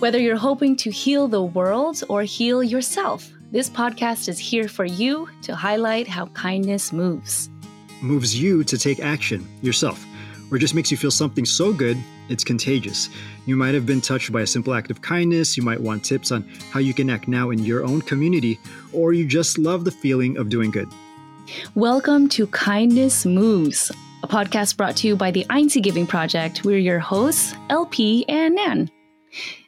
Whether you're hoping to heal the world or heal yourself, this podcast is here for you to highlight how kindness moves. Moves you to take action yourself, or just makes you feel something so good it's contagious. You might have been touched by a simple act of kindness, you might want tips on how you can act now in your own community, or you just love the feeling of doing good. Welcome to Kindness Moves, a podcast brought to you by the INC Giving Project. We're your hosts, LP and Nan.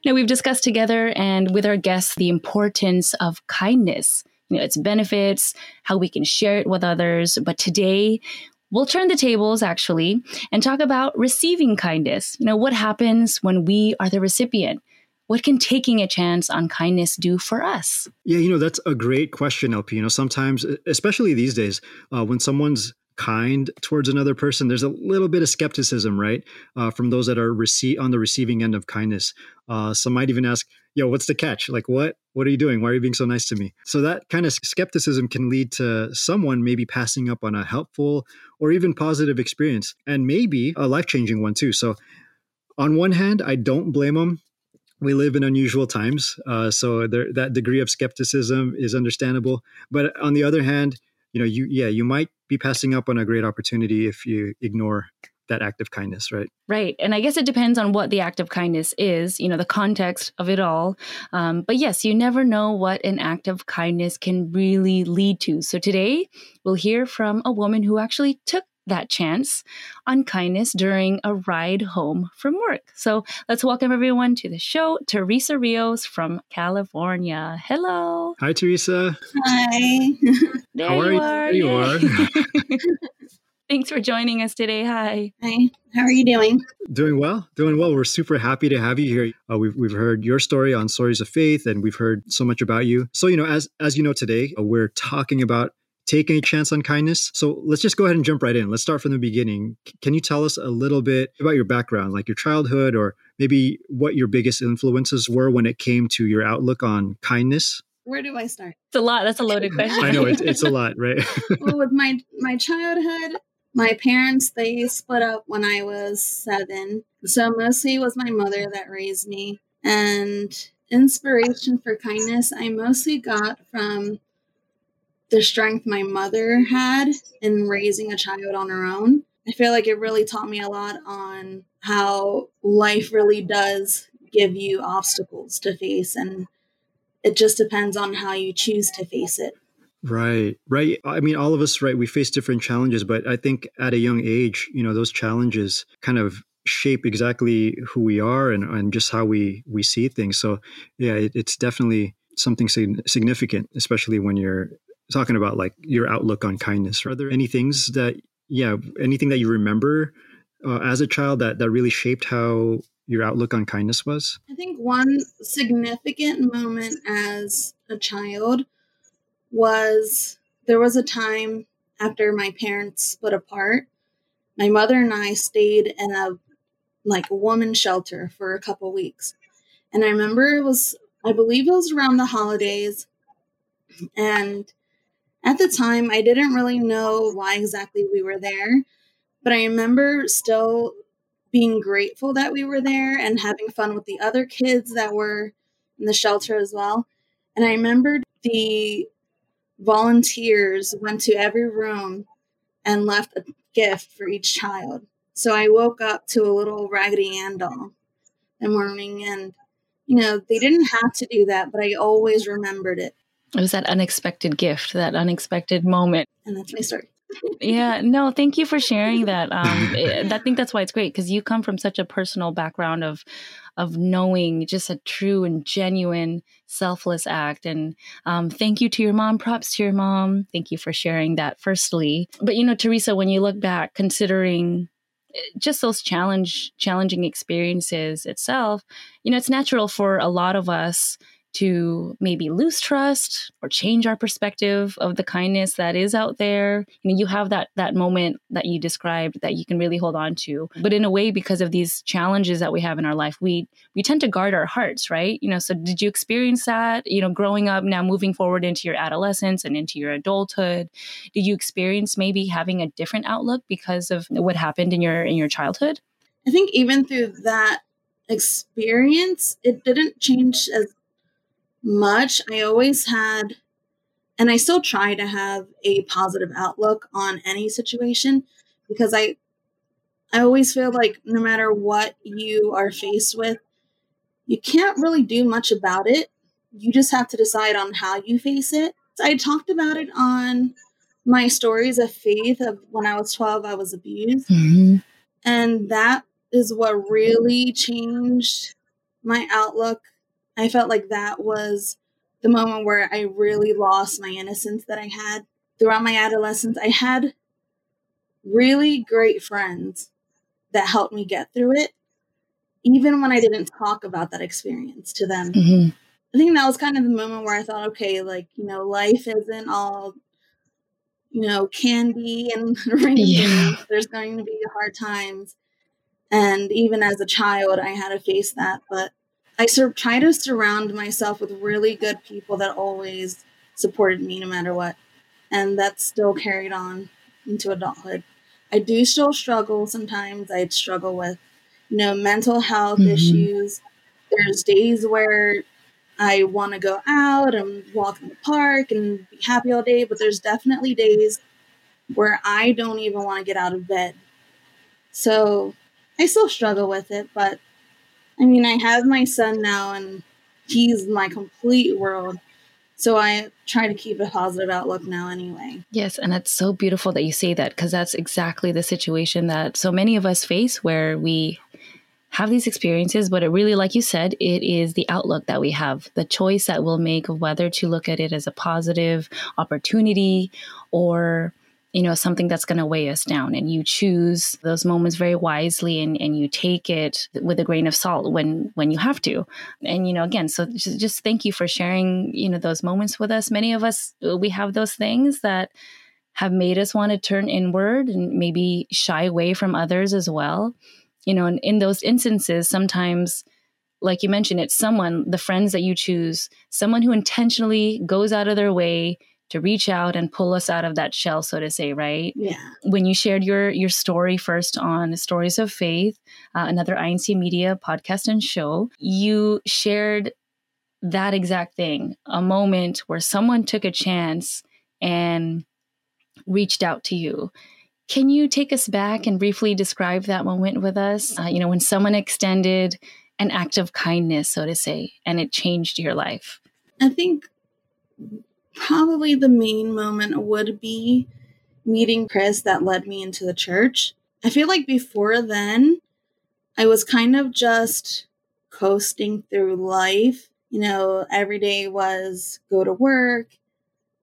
Now, we've discussed together and with our guests the importance of kindness, you know, its benefits, how we can share it with others. But today, we'll turn the tables actually and talk about receiving kindness. You know, what happens when we are the recipient? What can taking a chance on kindness do for us? Yeah, you know, that's a great question, LP. You know, sometimes, especially these days, uh, when someone's kind towards another person, there's a little bit of skepticism, right, uh, from those that are receive on the receiving end of kindness. Uh, some might even ask, "Yo, what's the catch? Like, what? What are you doing? Why are you being so nice to me?" So that kind of skepticism can lead to someone maybe passing up on a helpful or even positive experience, and maybe a life changing one too. So, on one hand, I don't blame them we live in unusual times, uh, so there, that degree of skepticism is understandable. But on the other hand, you know, you yeah, you might be passing up on a great opportunity if you ignore that act of kindness, right? Right. And I guess it depends on what the act of kindness is, you know, the context of it all. Um, but yes, you never know what an act of kindness can really lead to. So today we'll hear from a woman who actually took that chance on kindness during a ride home from work. So let's welcome everyone to the show, Teresa Rios from California. Hello. Hi, Teresa. Hi. there How you are. There you are. Thanks for joining us today. Hi. Hi. How are you doing? Doing well. Doing well. We're super happy to have you here. Uh, we've, we've heard your story on Stories of Faith, and we've heard so much about you. So, you know, as as you know today, uh, we're talking about taking a chance on kindness. So let's just go ahead and jump right in. Let's start from the beginning. Can you tell us a little bit about your background, like your childhood, or maybe what your biggest influences were when it came to your outlook on kindness? Where do I start? It's a lot. That's a loaded question. I know it's, it's a lot, right? well, with my my childhood, my parents they split up when I was seven, so mostly it was my mother that raised me. And inspiration for kindness, I mostly got from the strength my mother had in raising a child on her own. I feel like it really taught me a lot on how life really does give you obstacles to face and it just depends on how you choose to face it. Right, right. I mean, all of us, right, we face different challenges, but I think at a young age, you know, those challenges kind of shape exactly who we are and, and just how we we see things. So, yeah, it, it's definitely something significant, especially when you're talking about like your outlook on kindness. Are there any things that, yeah, anything that you remember uh, as a child that that really shaped how your outlook on kindness was? I think one significant moment as a child was there was a time after my parents split apart. My mother and I stayed in a like a woman shelter for a couple weeks. And I remember it was I believe it was around the holidays and at the time, I didn't really know why exactly we were there, but I remember still being grateful that we were there and having fun with the other kids that were in the shelter as well. And I remembered the volunteers went to every room and left a gift for each child. So I woke up to a little Raggedy Ann doll the morning, and you know, they didn't have to do that, but I always remembered it. It was that unexpected gift, that unexpected moment. And that's my story. yeah, no, thank you for sharing that. Um, it, I think that's why it's great because you come from such a personal background of of knowing just a true and genuine selfless act. And um, thank you to your mom. Props to your mom. Thank you for sharing that. Firstly, but you know, Teresa, when you look back, considering eh, just those challenge challenging experiences itself, you know, it's natural for a lot of us to maybe lose trust or change our perspective of the kindness that is out there. You know, you have that that moment that you described that you can really hold on to. But in a way, because of these challenges that we have in our life, we we tend to guard our hearts, right? You know, so did you experience that? You know, growing up now, moving forward into your adolescence and into your adulthood, did you experience maybe having a different outlook because of what happened in your in your childhood? I think even through that experience, it didn't change as much. I always had, and I still try to have a positive outlook on any situation because I, I always feel like no matter what you are faced with, you can't really do much about it. You just have to decide on how you face it. So I talked about it on my stories of faith of when I was 12, I was abused. Mm-hmm. And that is what really changed my outlook. I felt like that was the moment where I really lost my innocence that I had throughout my adolescence. I had really great friends that helped me get through it, even when I didn't talk about that experience to them. Mm-hmm. I think that was kind of the moment where I thought, okay, like, you know, life isn't all, you know, candy and. Yeah. There's going to be hard times. And even as a child, I had to face that. But I sur- try to surround myself with really good people that always supported me no matter what. And that's still carried on into adulthood. I do still struggle sometimes. I struggle with, you know, mental health mm-hmm. issues. There's days where I want to go out and walk in the park and be happy all day, but there's definitely days where I don't even want to get out of bed. So I still struggle with it, but I mean, I have my son now and he's my complete world. So I try to keep a positive outlook now anyway. Yes, and it's so beautiful that you say that because that's exactly the situation that so many of us face where we have these experiences, but it really, like you said, it is the outlook that we have, the choice that we'll make of whether to look at it as a positive opportunity or you know something that's going to weigh us down and you choose those moments very wisely and, and you take it with a grain of salt when when you have to. And you know again so just, just thank you for sharing you know those moments with us. Many of us uh, we have those things that have made us want to turn inward and maybe shy away from others as well. You know and in those instances sometimes like you mentioned it's someone the friends that you choose someone who intentionally goes out of their way to reach out and pull us out of that shell so to say right? Yeah. When you shared your your story first on stories of faith uh, another inc media podcast and show you shared that exact thing a moment where someone took a chance and reached out to you. Can you take us back and briefly describe that moment with us? Uh, you know when someone extended an act of kindness so to say and it changed your life. I think probably the main moment would be meeting Chris that led me into the church. I feel like before then, I was kind of just coasting through life. You know, every day was go to work,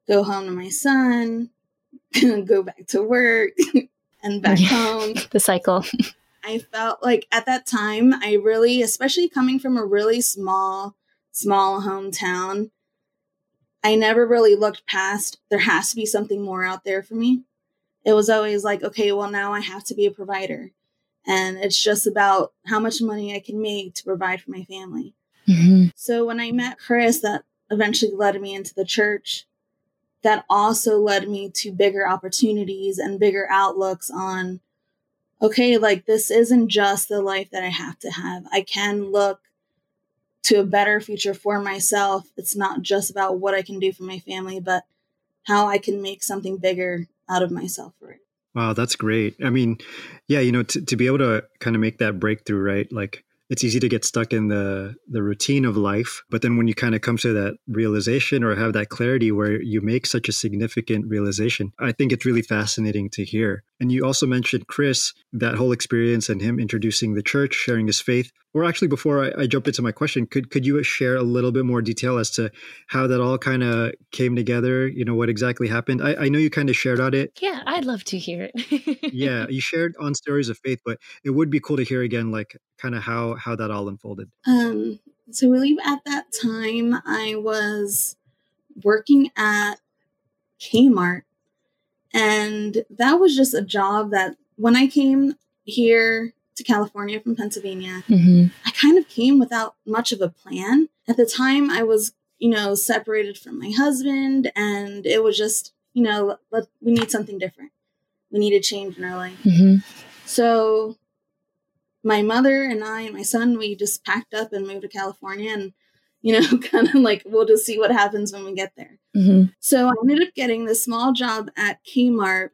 go home to my son, go back to work, and back home. the cycle. I felt like at that time, I really, especially coming from a really small, small hometown, I never really looked past there has to be something more out there for me. It was always like, okay, well, now I have to be a provider. And it's just about how much money I can make to provide for my family. Mm-hmm. So when I met Chris, that eventually led me into the church. That also led me to bigger opportunities and bigger outlooks on, okay, like this isn't just the life that I have to have. I can look to a better future for myself. It's not just about what I can do for my family, but how I can make something bigger out of myself for it. Wow, that's great. I mean, yeah, you know, to, to be able to kind of make that breakthrough, right? Like it's easy to get stuck in the the routine of life but then when you kind of come to that realization or have that clarity where you make such a significant realization i think it's really fascinating to hear and you also mentioned chris that whole experience and him introducing the church sharing his faith. Or actually before I, I jump into my question could could you share a little bit more detail as to how that all kind of came together? You know what exactly happened? I, I know you kind of shared on it. Yeah i'd love to hear it. Yeah you shared on stories of faith but it would be cool to hear again like kind of how how that all unfolded. Um so really at that time i was working at kmart and that was just a job that when i came here to California from Pennsylvania. Mm-hmm. I kind of came without much of a plan. At the time, I was, you know, separated from my husband, and it was just, you know, let, we need something different. We need a change in our life. Mm-hmm. So my mother and I and my son, we just packed up and moved to California and, you know, kind of like we'll just see what happens when we get there. Mm-hmm. So I ended up getting this small job at Kmart.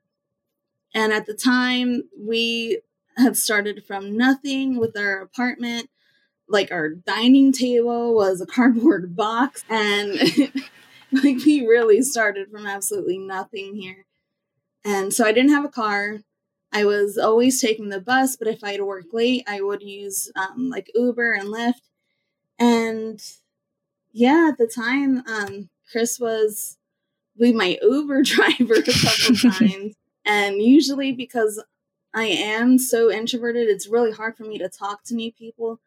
And at the time, we had started from nothing with our apartment. Like our dining table was a cardboard box. And like we really started from absolutely nothing here. And so I didn't have a car. I was always taking the bus, but if I had to work late, I would use um, like Uber and Lyft. And yeah, at the time, um, Chris was we my Uber driver a couple times. And usually, because I am so introverted, it's really hard for me to talk to new people.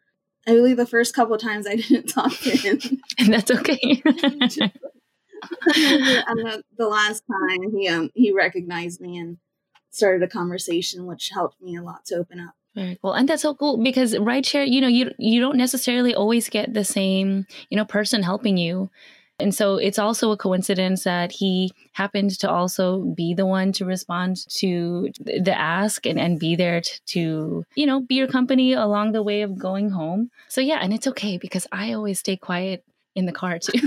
I believe the first couple times I didn't talk to him. and that's okay. and the, the last time he um, he recognized me and started a conversation, which helped me a lot to open up. Very cool. And that's so cool because rideshare, you know, you you don't necessarily always get the same, you know, person helping you. And so it's also a coincidence that he happened to also be the one to respond to the ask and, and be there to, to, you know, be your company along the way of going home. So yeah, and it's okay because I always stay quiet in the car too.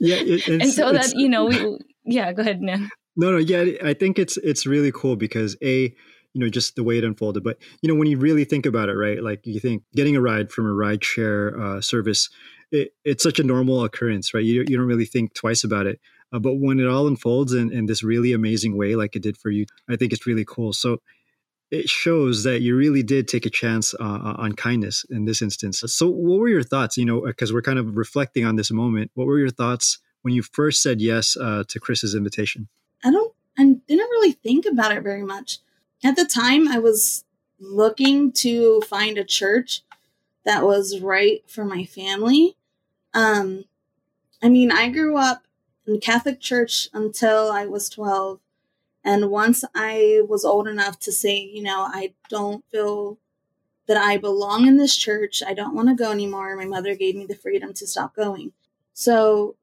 yeah. It, and so that, you know, we, yeah, go ahead, Nan. No, no, yeah, I think it's it's really cool because a you know just the way it unfolded. But you know when you really think about it right like you think getting a ride from a ride share uh, service it, it's such a normal occurrence right? You, you don't really think twice about it. Uh, but when it all unfolds in, in this really amazing way like it did for you i think it's really cool. So it shows that you really did take a chance uh, uh on kindness in this instance. So what were your thoughts you know because we're kind of reflecting on this moment. What were your thoughts when you first said yes uh, to chris's invitation? I don't, I didn't really think about it very much. At the time, I was looking to find a church that was right for my family. Um, I mean, I grew up in Catholic church until I was 12. And once I was old enough to say, you know, I don't feel that I belong in this church, I don't want to go anymore, my mother gave me the freedom to stop going. So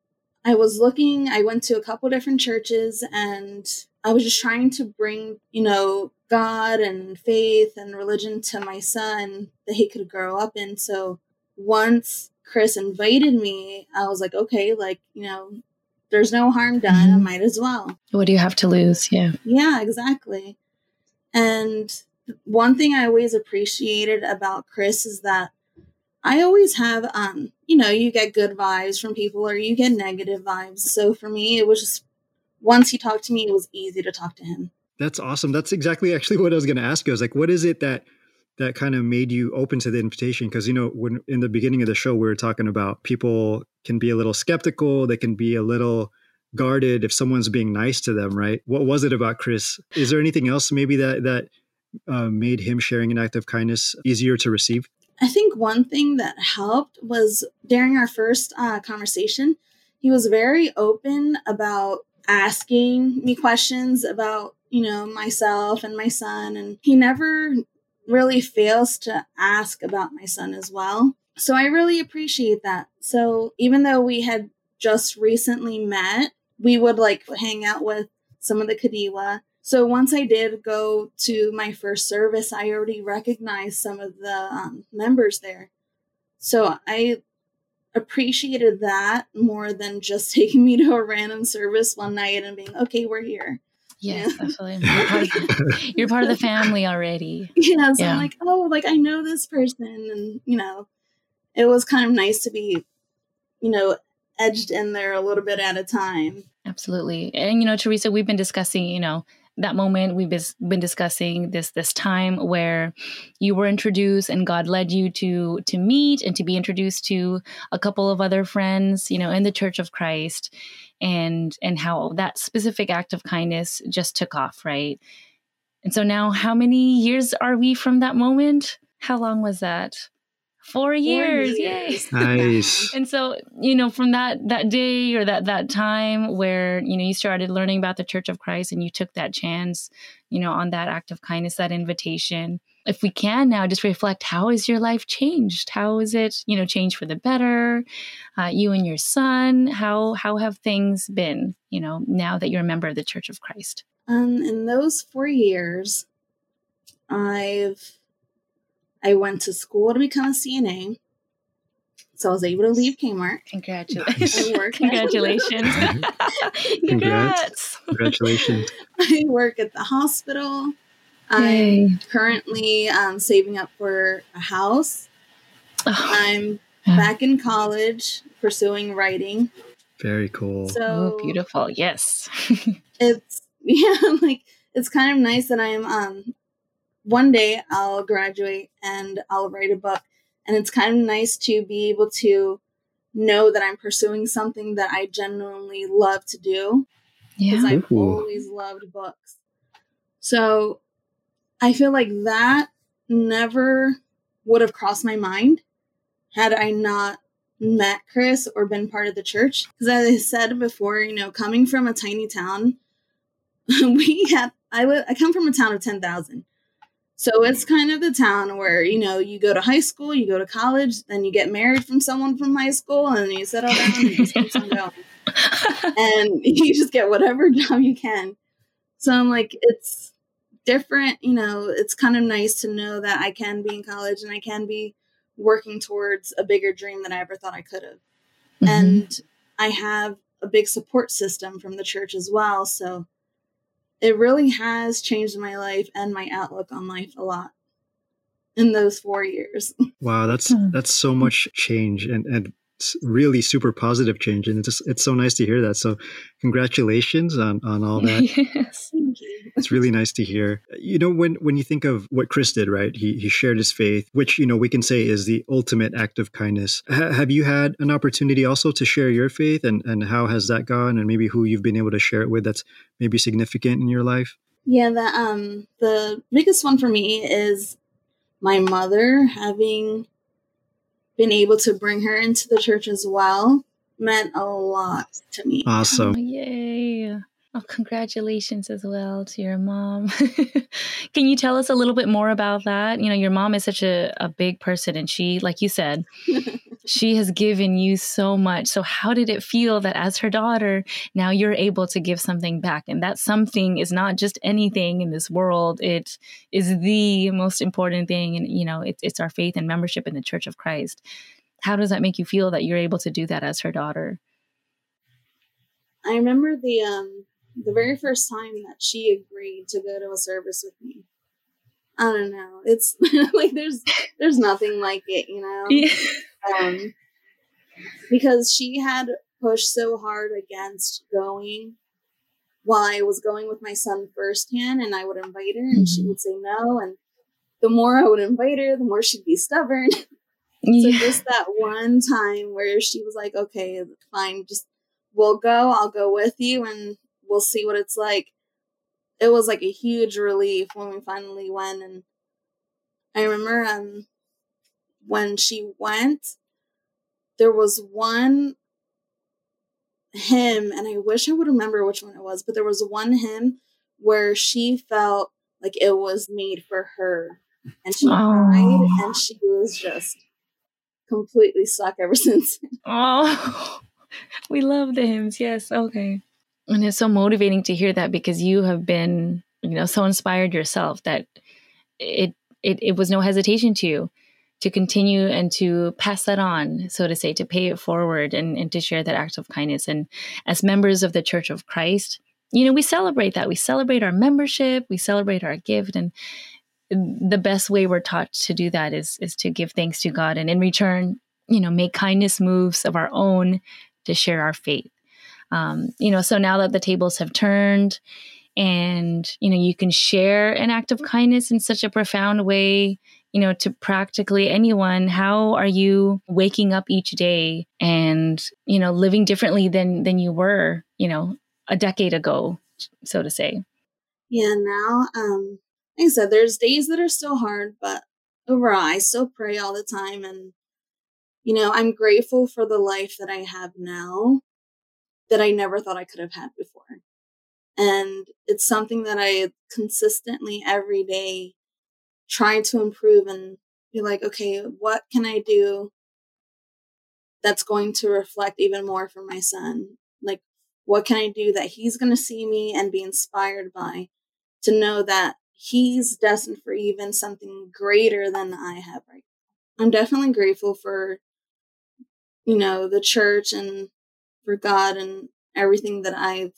I was looking, I went to a couple different churches and I was just trying to bring, you know, God and faith and religion to my son that he could grow up in. So once Chris invited me, I was like, okay, like, you know, there's no harm done. Mm-hmm. I might as well. What do you have to lose? Yeah. Yeah, exactly. And one thing I always appreciated about Chris is that I always have, um, you know, you get good vibes from people or you get negative vibes. So for me, it was just once he talked to me, it was easy to talk to him. That's awesome. That's exactly actually what I was going to ask you. I was like, what is it that that kind of made you open to the invitation? Because you know, when in the beginning of the show, we were talking about people can be a little skeptical, they can be a little guarded if someone's being nice to them, right? What was it about Chris? Is there anything else maybe that that uh, made him sharing an act of kindness easier to receive? I think one thing that helped was during our first uh, conversation, he was very open about asking me questions about, you know, myself and my son. And he never really fails to ask about my son as well. So I really appreciate that. So even though we had just recently met, we would like hang out with some of the Kadiwa so once I did go to my first service, I already recognized some of the um, members there. So I appreciated that more than just taking me to a random service one night and being, okay, we're here. Yes, yeah. absolutely. You're part, the, you're part, of the family already. Yeah, so yeah. I'm like, oh, like I know this person, and you know, it was kind of nice to be, you know, edged in there a little bit at a time. Absolutely, and you know, Teresa, we've been discussing, you know, that moment we've been discussing this this time where you were introduced and God led you to to meet and to be introduced to a couple of other friends, you know, in the Church of Christ, and and how that specific act of kindness just took off, right? And so now, how many years are we from that moment? How long was that? Four years, Four years. yay! Nice. and so, you know, from that that day or that that time where you know you started learning about the Church of Christ and you took that chance, you know, on that act of kindness, that invitation. If we can now just reflect, how has your life changed? How is it, you know, changed for the better? Uh, you and your son, how how have things been, you know, now that you're a member of the Church of Christ? Um, in those four years, I've I went to school to become a CNA. So I was able to leave Kmart. Congratulations. Congratulations. Congrats. Congratulations. I work at the hospital. I'm currently um, saving up for a house. Oh, I'm yeah. back in college pursuing writing. Very cool. So oh, beautiful. Yes. it's yeah, like it's kind of nice that I'm um one day I'll graduate and I'll write a book and it's kind of nice to be able to know that I'm pursuing something that I genuinely love to do. Because yeah. I've always loved books. So I feel like that never would have crossed my mind had I not met Chris or been part of the church. Because as I said before, you know, coming from a tiny town, we have I, w- I come from a town of 10,000. So it's kind of the town where, you know, you go to high school, you go to college, then you get married from someone from high school, and you settle down and just on going. and you just get whatever job you can. So I'm like, it's different, you know, it's kind of nice to know that I can be in college and I can be working towards a bigger dream than I ever thought I could have. Mm-hmm. And I have a big support system from the church as well. So it really has changed my life and my outlook on life a lot in those four years. Wow, that's hmm. that's so much change and and really super positive change and it's just, it's so nice to hear that. So congratulations on on all that. Yes it's really nice to hear. You know when when you think of what chris did right he he shared his faith which you know we can say is the ultimate act of kindness. Have you had an opportunity also to share your faith and and how has that gone and maybe who you've been able to share it with that's maybe significant in your life? Yeah the um the biggest one for me is my mother having been able to bring her into the church as well meant a lot to me. Awesome. Oh, yay. Oh, congratulations as well to your mom. Can you tell us a little bit more about that? You know, your mom is such a, a big person and she, like you said, she has given you so much. So, how did it feel that as her daughter, now you're able to give something back? And that something is not just anything in this world, it is the most important thing. And, you know, it, it's our faith and membership in the Church of Christ. How does that make you feel that you're able to do that as her daughter? I remember the um the very first time that she agreed to go to a service with me. I don't know. It's like there's there's nothing like it, you know. Yeah. Um, because she had pushed so hard against going while I was going with my son firsthand, and I would invite her, and she mm-hmm. would say no. And the more I would invite her, the more she'd be stubborn. Yeah. So just that one time where she was like, "Okay, fine, just we'll go. I'll go with you, and we'll see what it's like." It was like a huge relief when we finally went, and I remember um when she went, there was one hymn, and I wish I would remember which one it was, but there was one hymn where she felt like it was made for her. And she oh. cried and she was just completely stuck ever since. oh, we love the hymns. Yes. Okay. And it's so motivating to hear that because you have been, you know, so inspired yourself that it, it, it was no hesitation to you to continue and to pass that on, so to say, to pay it forward and, and to share that act of kindness. And as members of the Church of Christ, you know, we celebrate that. We celebrate our membership, we celebrate our gift. And the best way we're taught to do that is is to give thanks to God and in return, you know, make kindness moves of our own to share our faith. Um, you know, so now that the tables have turned and you know you can share an act of kindness in such a profound way you know, to practically anyone, how are you waking up each day and, you know, living differently than than you were, you know, a decade ago, so to say? Yeah, now um like I said, there's days that are still hard, but overall I still pray all the time and you know, I'm grateful for the life that I have now that I never thought I could have had before. And it's something that I consistently every day trying to improve and be like, okay, what can I do that's going to reflect even more for my son? Like, what can I do that he's going to see me and be inspired by to know that he's destined for even something greater than I have right now. I'm definitely grateful for, you know, the church and for God and everything that I've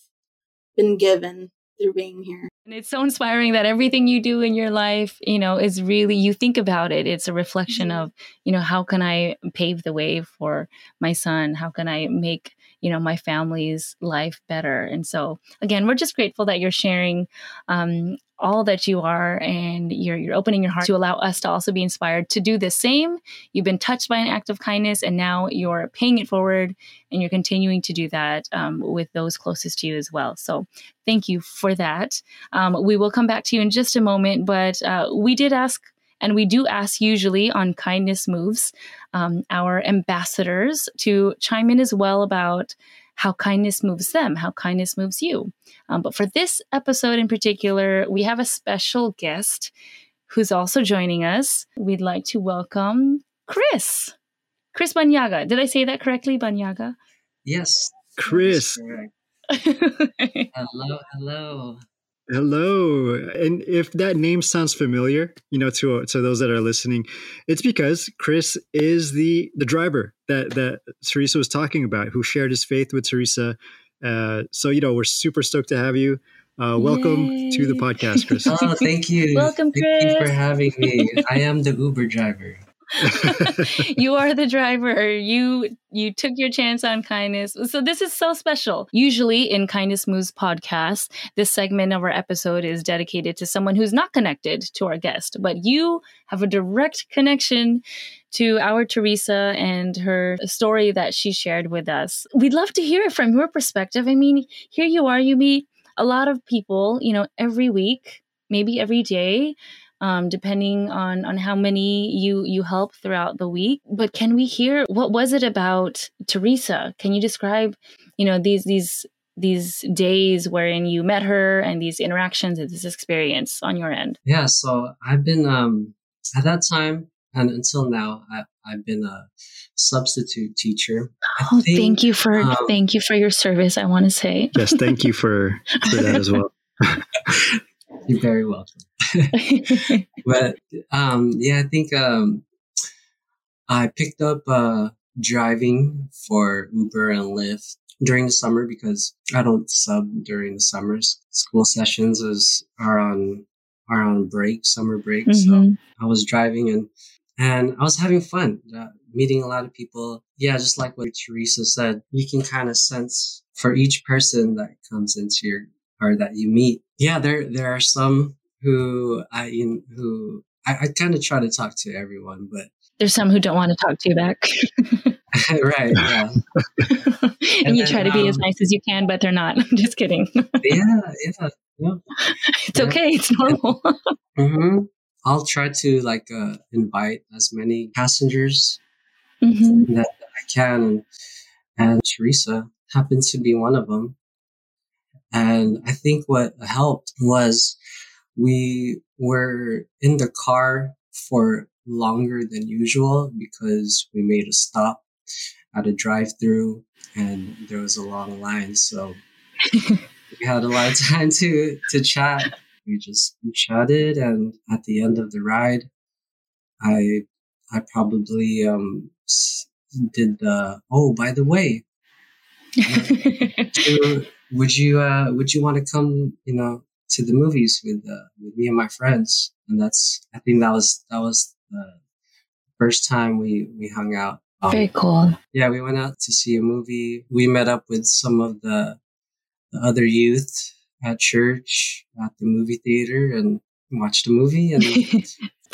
been given through being here. And it's so inspiring that everything you do in your life, you know, is really, you think about it. It's a reflection mm-hmm. of, you know, how can I pave the way for my son? How can I make, you know, my family's life better? And so, again, we're just grateful that you're sharing um, all that you are and you're, you're opening your heart to allow us to also be inspired to do the same. You've been touched by an act of kindness and now you're paying it forward and you're continuing to do that um, with those closest to you as well. So thank you for that. Um, we will come back to you in just a moment, but uh, we did ask and we do ask usually on kindness moves um, our ambassadors to chime in as well about how kindness moves them, how kindness moves you. Um, but for this episode in particular, we have a special guest who's also joining us. We'd like to welcome Chris. Chris Banyaga. Did I say that correctly, Banyaga? Yes. Chris. hello, hello. Hello. And if that name sounds familiar, you know, to to those that are listening, it's because Chris is the the driver that that Teresa was talking about, who shared his faith with Teresa. Uh, so you know, we're super stoked to have you. Uh, welcome Yay. to the podcast, Chris. Oh, thank you. welcome, Chris. Thank you for having me. I am the Uber driver. you are the driver. You you took your chance on kindness. So this is so special. Usually in Kindness Moves podcast, this segment of our episode is dedicated to someone who's not connected to our guest, but you have a direct connection to our Teresa and her story that she shared with us. We'd love to hear it from your perspective. I mean, here you are, you meet a lot of people, you know, every week, maybe every day um, depending on on how many you you help throughout the week. But can we hear what was it about Teresa? Can you describe, you know, these these these days wherein you met her and these interactions and this experience on your end? Yeah, so I've been um, at that time and until now, I, I've been a substitute teacher. Oh, think, thank you for um, thank you for your service. I want to say yes, thank you for for that as well. You're very welcome. but um, yeah, I think um, I picked up uh, driving for Uber and Lyft during the summer because I don't sub during the summers. School sessions is are on are on break, summer break. Mm-hmm. So I was driving and and I was having fun, uh, meeting a lot of people. Yeah, just like what Teresa said, you can kind of sense for each person that comes into your or that you meet. Yeah, there there are some who I who I, I kind of try to talk to everyone, but there's some who don't want to talk to you back. right. Yeah. and, and, you then, try to be um, as nice as you can, but they're not. I'm just kidding. yeah. Yeah. yeah. It's yeah. okay. It's normal. mm-hmm. I'll try to like uh, invite as many passengers mm-hmm. that I can, and, and Teresa happens to be one of them. And I think what helped was we were in the car for longer than usual because we made a stop at a drive through and there was a long line. So we had a lot of time to, to chat. We just chatted and at the end of the ride, I, I probably, um, did the, oh, by the way, would you, uh, would you want to come, you know, to the movies with uh, with me and my friends, and that's I think that was that was the first time we we hung out. Um, Very cool. Yeah, we went out to see a movie. We met up with some of the, the other youth at church at the movie theater and watched a movie and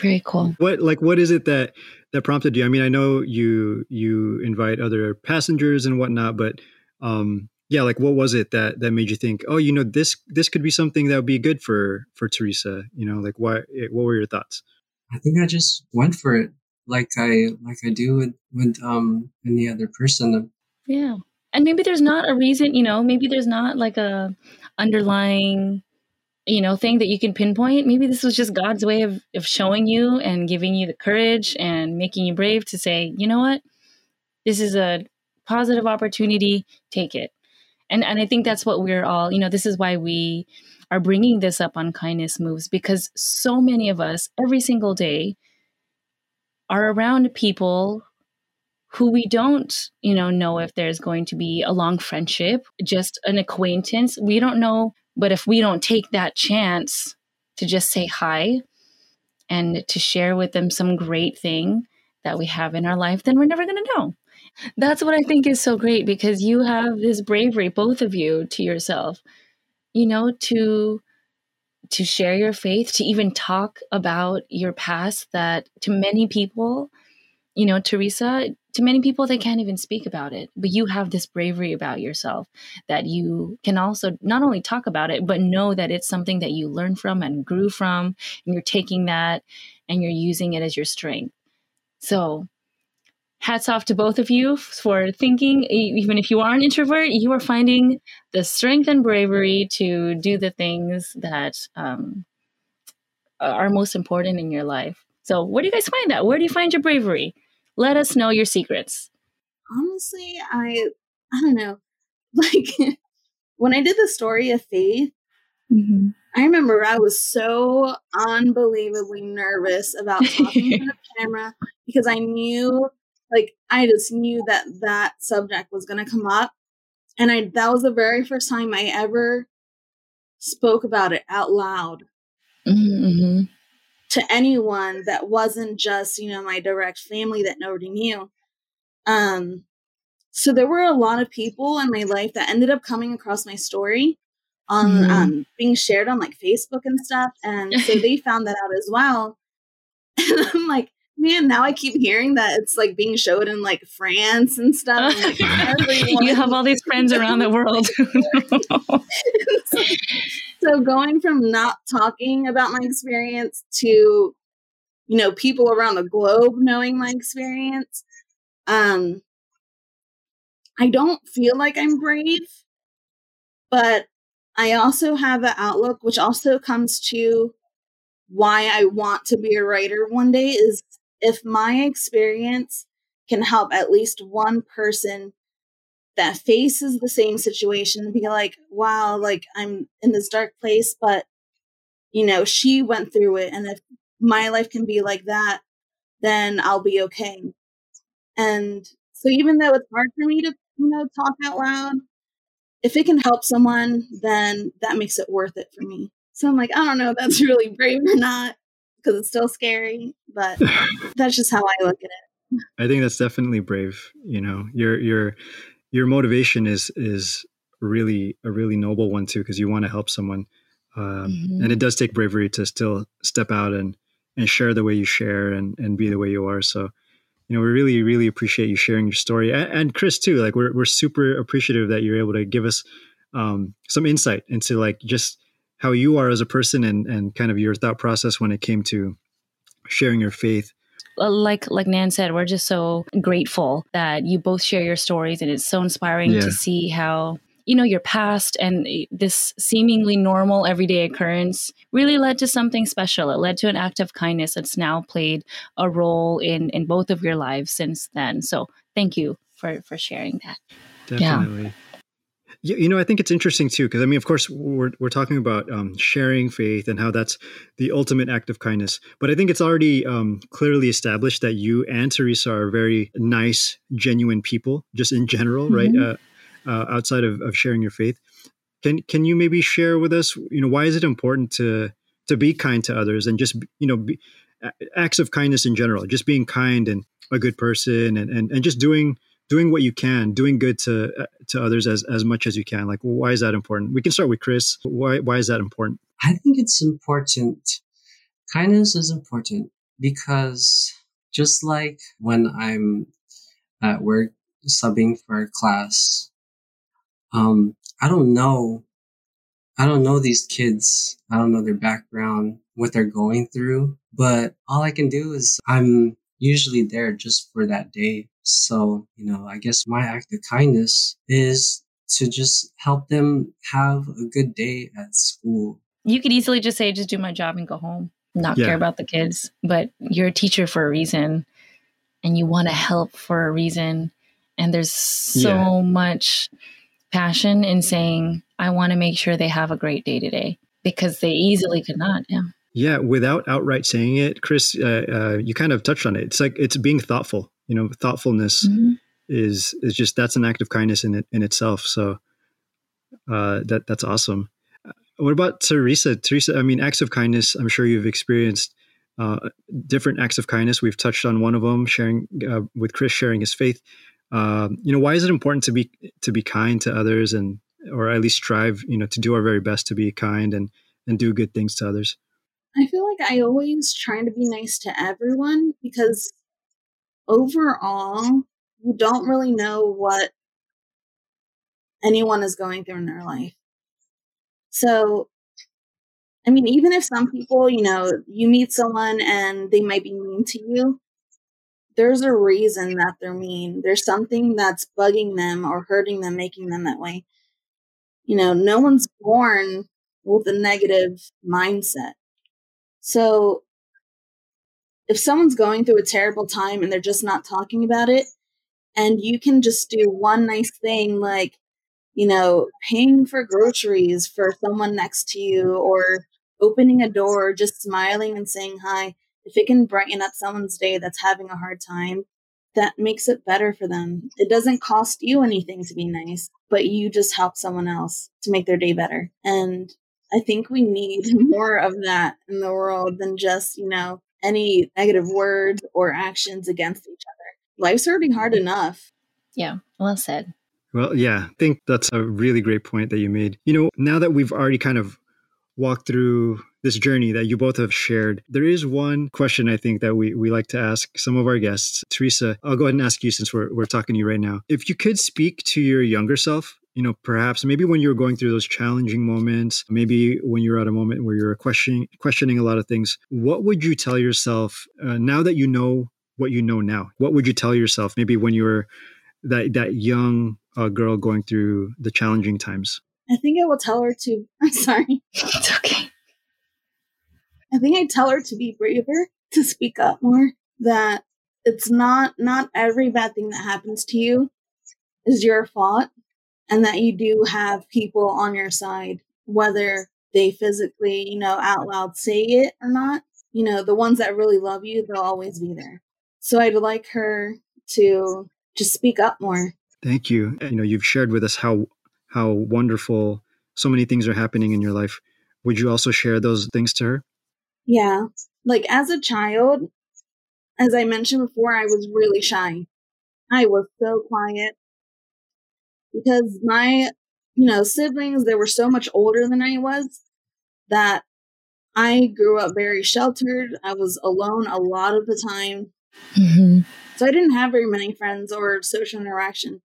very cool what like what is it that that prompted you i mean i know you you invite other passengers and whatnot but um yeah like what was it that that made you think oh you know this this could be something that would be good for for teresa you know like what what were your thoughts? I think i just went for it like i like i do with with um any other person yeah and maybe there's not a reason you know maybe there's not like a underlying you know thing that you can pinpoint. Maybe this was just god's way of, of showing you and giving you the courage and making you brave to say you know what? This is a positive opportunity. Take it and and I think that's what we're all you know this is why we are bringing this up on kindness moves because so many of us every single day are around people who we don't, you know, know if there's going to be a long friendship, just an acquaintance. We don't know, but if we don't take that chance to just say hi and to share with them some great thing that we have in our life, then we're never going to know. That's what I think is so great because you have this bravery, both of you, to yourself, you know, to to share your faith, to even talk about your past that to many people, you know, Teresa, to many people they can't even speak about it. But you have this bravery about yourself that you can also not only talk about it, but know that it's something that you learned from and grew from, and you're taking that and you're using it as your strength. So hats off to both of you for thinking, even if you are an introvert, you are finding the strength and bravery to do the things that um, are most important in your life. So, where do you guys find that? Where do you find your bravery? Let us know your secrets. Honestly, I I don't know. Like when I did the story of faith, mm-hmm. I remember I was so unbelievably nervous about talking to the camera because I knew like I just knew that that subject was going to come up. And I that was the very first time I ever spoke about it out loud mm-hmm, to anyone that wasn't just, you know, my direct family that nobody knew. Um so there were a lot of people in my life that ended up coming across my story on mm-hmm. um, being shared on like Facebook and stuff. And so they found that out as well. And I'm like, man, now I keep hearing that it's like being showed in like France and stuff. And, like, you have all these friends around the world. so, so going from not talking about my experience to, you know, people around the globe knowing my experience, um, I don't feel like I'm brave, but I also have an outlook, which also comes to why I want to be a writer one day is if my experience can help at least one person that faces the same situation be like, wow, like I'm in this dark place, but you know, she went through it. And if my life can be like that, then I'll be okay. And so even though it's hard for me to, you know, talk out loud, if it can help someone, then that makes it worth it for me. So I'm like, I don't know if that's really brave or not because it's still scary, but that's just how I look at it. I think that's definitely brave. You know, your your your motivation is is really a really noble one too because you want to help someone, um, mm-hmm. and it does take bravery to still step out and and share the way you share and and be the way you are. So, you know, we really really appreciate you sharing your story and, and Chris too. Like we're we're super appreciative that you're able to give us um, some insight into like just how you are as a person and and kind of your thought process when it came to sharing your faith uh, like like Nan said, we're just so grateful that you both share your stories, and it's so inspiring yeah. to see how you know your past and this seemingly normal everyday occurrence really led to something special. It led to an act of kindness that's now played a role in in both of your lives since then. So thank you for for sharing that. Definitely. Yeah. You know, I think it's interesting too, because I mean, of course, we're, we're talking about um, sharing faith and how that's the ultimate act of kindness. But I think it's already um, clearly established that you and Teresa are very nice, genuine people, just in general, mm-hmm. right? Uh, uh, outside of, of sharing your faith, can can you maybe share with us? You know, why is it important to to be kind to others and just you know be, acts of kindness in general, just being kind and a good person and and, and just doing doing what you can, doing good to uh, to others as as much as you can. Like, why is that important? We can start with Chris. Why why is that important? I think it's important. Kindness is important because just like when I'm at work subbing for a class, um, I don't know, I don't know these kids. I don't know their background, what they're going through, but all I can do is I'm usually there just for that day so, you know, I guess my act of kindness is to just help them have a good day at school. You could easily just say, just do my job and go home, not yeah. care about the kids. But you're a teacher for a reason and you want to help for a reason. And there's so yeah. much passion in saying, I want to make sure they have a great day today because they easily could not. Yeah. Yeah, without outright saying it, Chris, uh, uh, you kind of touched on it. It's like it's being thoughtful. You know, thoughtfulness mm-hmm. is is just that's an act of kindness in it in itself. So uh, that that's awesome. Uh, what about Teresa? Teresa, I mean, acts of kindness. I'm sure you've experienced uh, different acts of kindness. We've touched on one of them, sharing uh, with Chris, sharing his faith. Um, you know, why is it important to be to be kind to others, and or at least strive, you know, to do our very best to be kind and and do good things to others? I feel like I always try to be nice to everyone because overall, you don't really know what anyone is going through in their life. So, I mean, even if some people, you know, you meet someone and they might be mean to you, there's a reason that they're mean. There's something that's bugging them or hurting them, making them that way. You know, no one's born with a negative mindset. So if someone's going through a terrible time and they're just not talking about it, and you can just do one nice thing like, you know, paying for groceries for someone next to you or opening a door, just smiling and saying hi, if it can brighten up someone's day that's having a hard time, that makes it better for them. It doesn't cost you anything to be nice, but you just help someone else to make their day better. And I think we need more of that in the world than just, you know, any negative words or actions against each other. Life's already hard mm-hmm. enough. Yeah, well said. Well, yeah, I think that's a really great point that you made. You know, now that we've already kind of walked through this journey that you both have shared, there is one question I think that we, we like to ask some of our guests. Teresa, I'll go ahead and ask you since we're, we're talking to you right now. If you could speak to your younger self you know, perhaps maybe when you were going through those challenging moments, maybe when you're at a moment where you're questioning questioning a lot of things, what would you tell yourself uh, now that you know what you know now? What would you tell yourself maybe when you were that that young uh, girl going through the challenging times? I think I will tell her to. I'm sorry. It's okay. I think I tell her to be braver, to speak up more. That it's not not every bad thing that happens to you is your fault and that you do have people on your side, whether they physically, you know, out loud say it or not. You know, the ones that really love you, they'll always be there. So I'd like her to just speak up more. Thank you. You know, you've shared with us how how wonderful so many things are happening in your life. Would you also share those things to her? Yeah. Like as a child, as I mentioned before, I was really shy. I was so quiet because my, you know, siblings, they were so much older than I was that I grew up very sheltered. I was alone a lot of the time. Mm-hmm. So I didn't have very many friends or social interaction.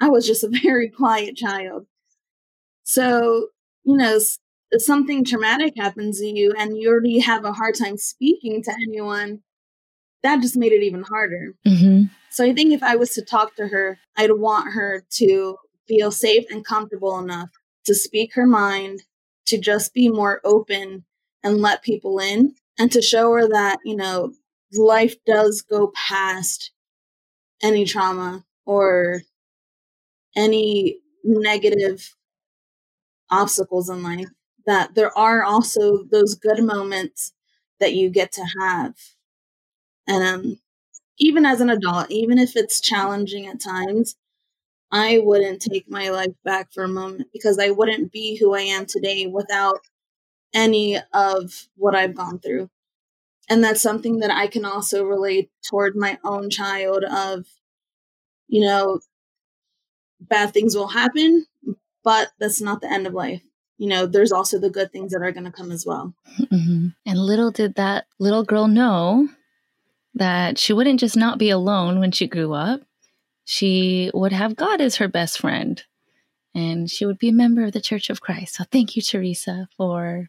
I was just a very quiet child. So, you know, if something traumatic happens to you and you already have a hard time speaking to anyone, that just made it even harder. Mm-hmm. So I think if I was to talk to her, I'd want her to feel safe and comfortable enough to speak her mind, to just be more open and let people in, and to show her that, you know, life does go past any trauma or any negative obstacles in life, that there are also those good moments that you get to have. And um, even as an adult, even if it's challenging at times, I wouldn't take my life back for a moment because I wouldn't be who I am today without any of what I've gone through. And that's something that I can also relate toward my own child of, you know, bad things will happen, but that's not the end of life. You know, there's also the good things that are going to come as well. Mm-hmm. And little did that little girl know that she wouldn't just not be alone when she grew up, she would have God as her best friend and she would be a member of the Church of Christ. So thank you, Teresa, for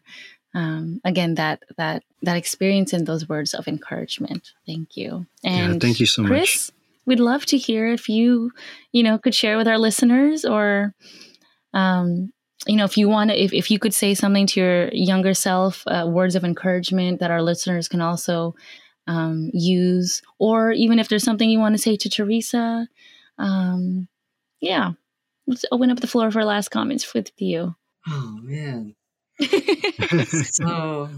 um, again that that that experience and those words of encouragement. Thank you. And yeah, thank you so Chris, much. We'd love to hear if you, you know, could share with our listeners or um, you know, if you want to, if, if you could say something to your younger self, uh, words of encouragement that our listeners can also um, use, or even if there's something you want to say to Teresa, um, yeah, let's open up the floor for last comments with you. Oh man, so,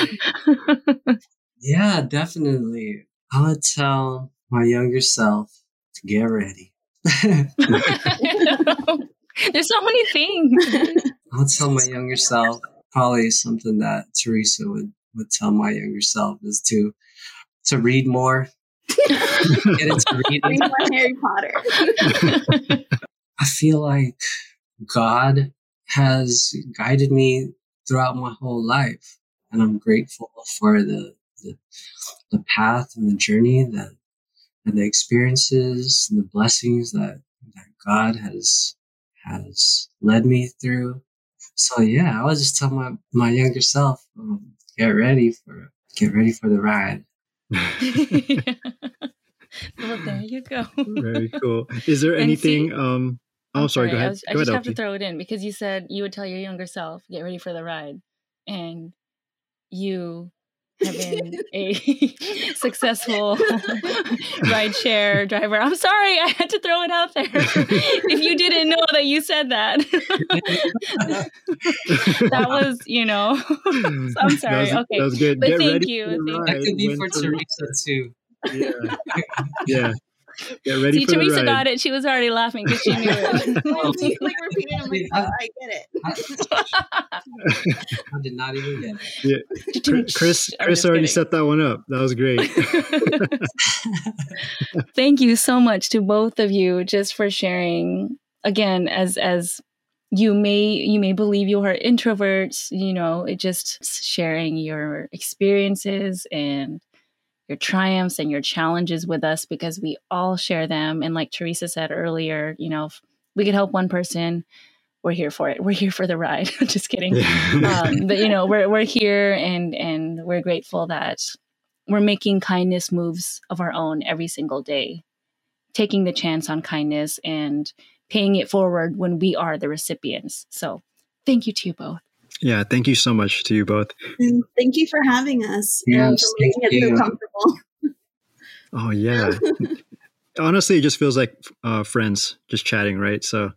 yeah, definitely. I would tell my younger self to get ready. There's so many things. I'll tell my younger self probably something that Teresa would, would tell my younger self is to to read more. Get into reading. Read more Harry Potter. I feel like God has guided me throughout my whole life. And I'm grateful for the, the, the path and the journey that, and the experiences and the blessings that, that God has, has led me through. So yeah, I would just tell my, my younger self, um, get ready for, get ready for the ride. well, there you go. Very cool. Is there anything, see, um, Oh, I'm sorry. Go ahead. I, was, I just ahead, have to throw it in because you said you would tell your younger self, "Get ready for the ride," and you have been a successful rideshare driver. I'm sorry, I had to throw it out there. if you didn't know that you said that, that was, you know, I'm sorry. That was, okay, that was good. But Get thank you. Thank that could be for Teresa too. Yeah. yeah. Get ready See, for Teresa the ride. got it. She was already laughing because she knew it. like repeating, I'm like, oh, I get it. I did not even get it. Yeah. Chris, Chris already kidding. set that one up. That was great. Thank you so much to both of you just for sharing. Again, as as you may you may believe you are introverts, you know, it just sharing your experiences and your triumphs and your challenges with us because we all share them. And like Teresa said earlier, you know, if we could help one person, we're here for it. We're here for the ride. Just kidding. um, but you know, we're we're here and and we're grateful that we're making kindness moves of our own every single day, taking the chance on kindness and paying it forward when we are the recipients. So thank you to you both. Yeah, thank you so much to you both. And thank you for having us yes, and for making it you. so comfortable. Oh yeah. Honestly, it just feels like uh, friends just chatting, right? So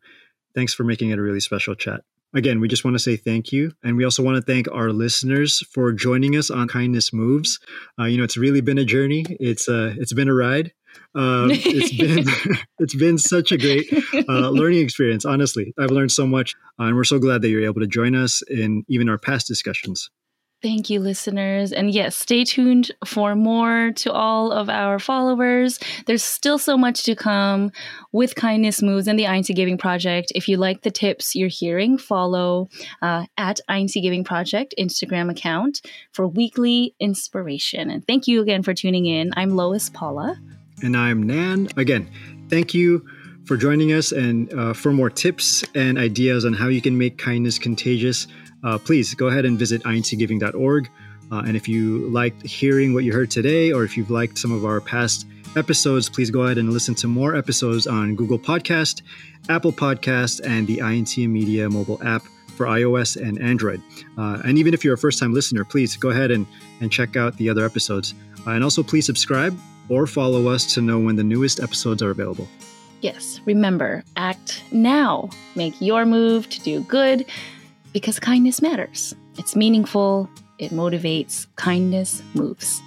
thanks for making it a really special chat. Again, we just want to say thank you. And we also want to thank our listeners for joining us on Kindness Moves. Uh, you know, it's really been a journey. It's uh, it's been a ride. Um, it's been it's been such a great uh, learning experience. Honestly, I've learned so much, uh, and we're so glad that you're able to join us in even our past discussions. Thank you, listeners. And yes, stay tuned for more to all of our followers. There's still so much to come with Kindness Moves and the INC Giving Project. If you like the tips you're hearing, follow uh, at INC Giving Project Instagram account for weekly inspiration. And thank you again for tuning in. I'm Lois Paula. And I'm Nan. Again, thank you for joining us. And uh, for more tips and ideas on how you can make kindness contagious, uh, please go ahead and visit incgiving.org. Uh, and if you liked hearing what you heard today, or if you've liked some of our past episodes, please go ahead and listen to more episodes on Google Podcast, Apple Podcast, and the INC Media mobile app for iOS and Android. Uh, and even if you're a first time listener, please go ahead and, and check out the other episodes. Uh, and also, please subscribe or follow us to know when the newest episodes are available. Yes, remember, act now. Make your move to do good because kindness matters. It's meaningful, it motivates, kindness moves.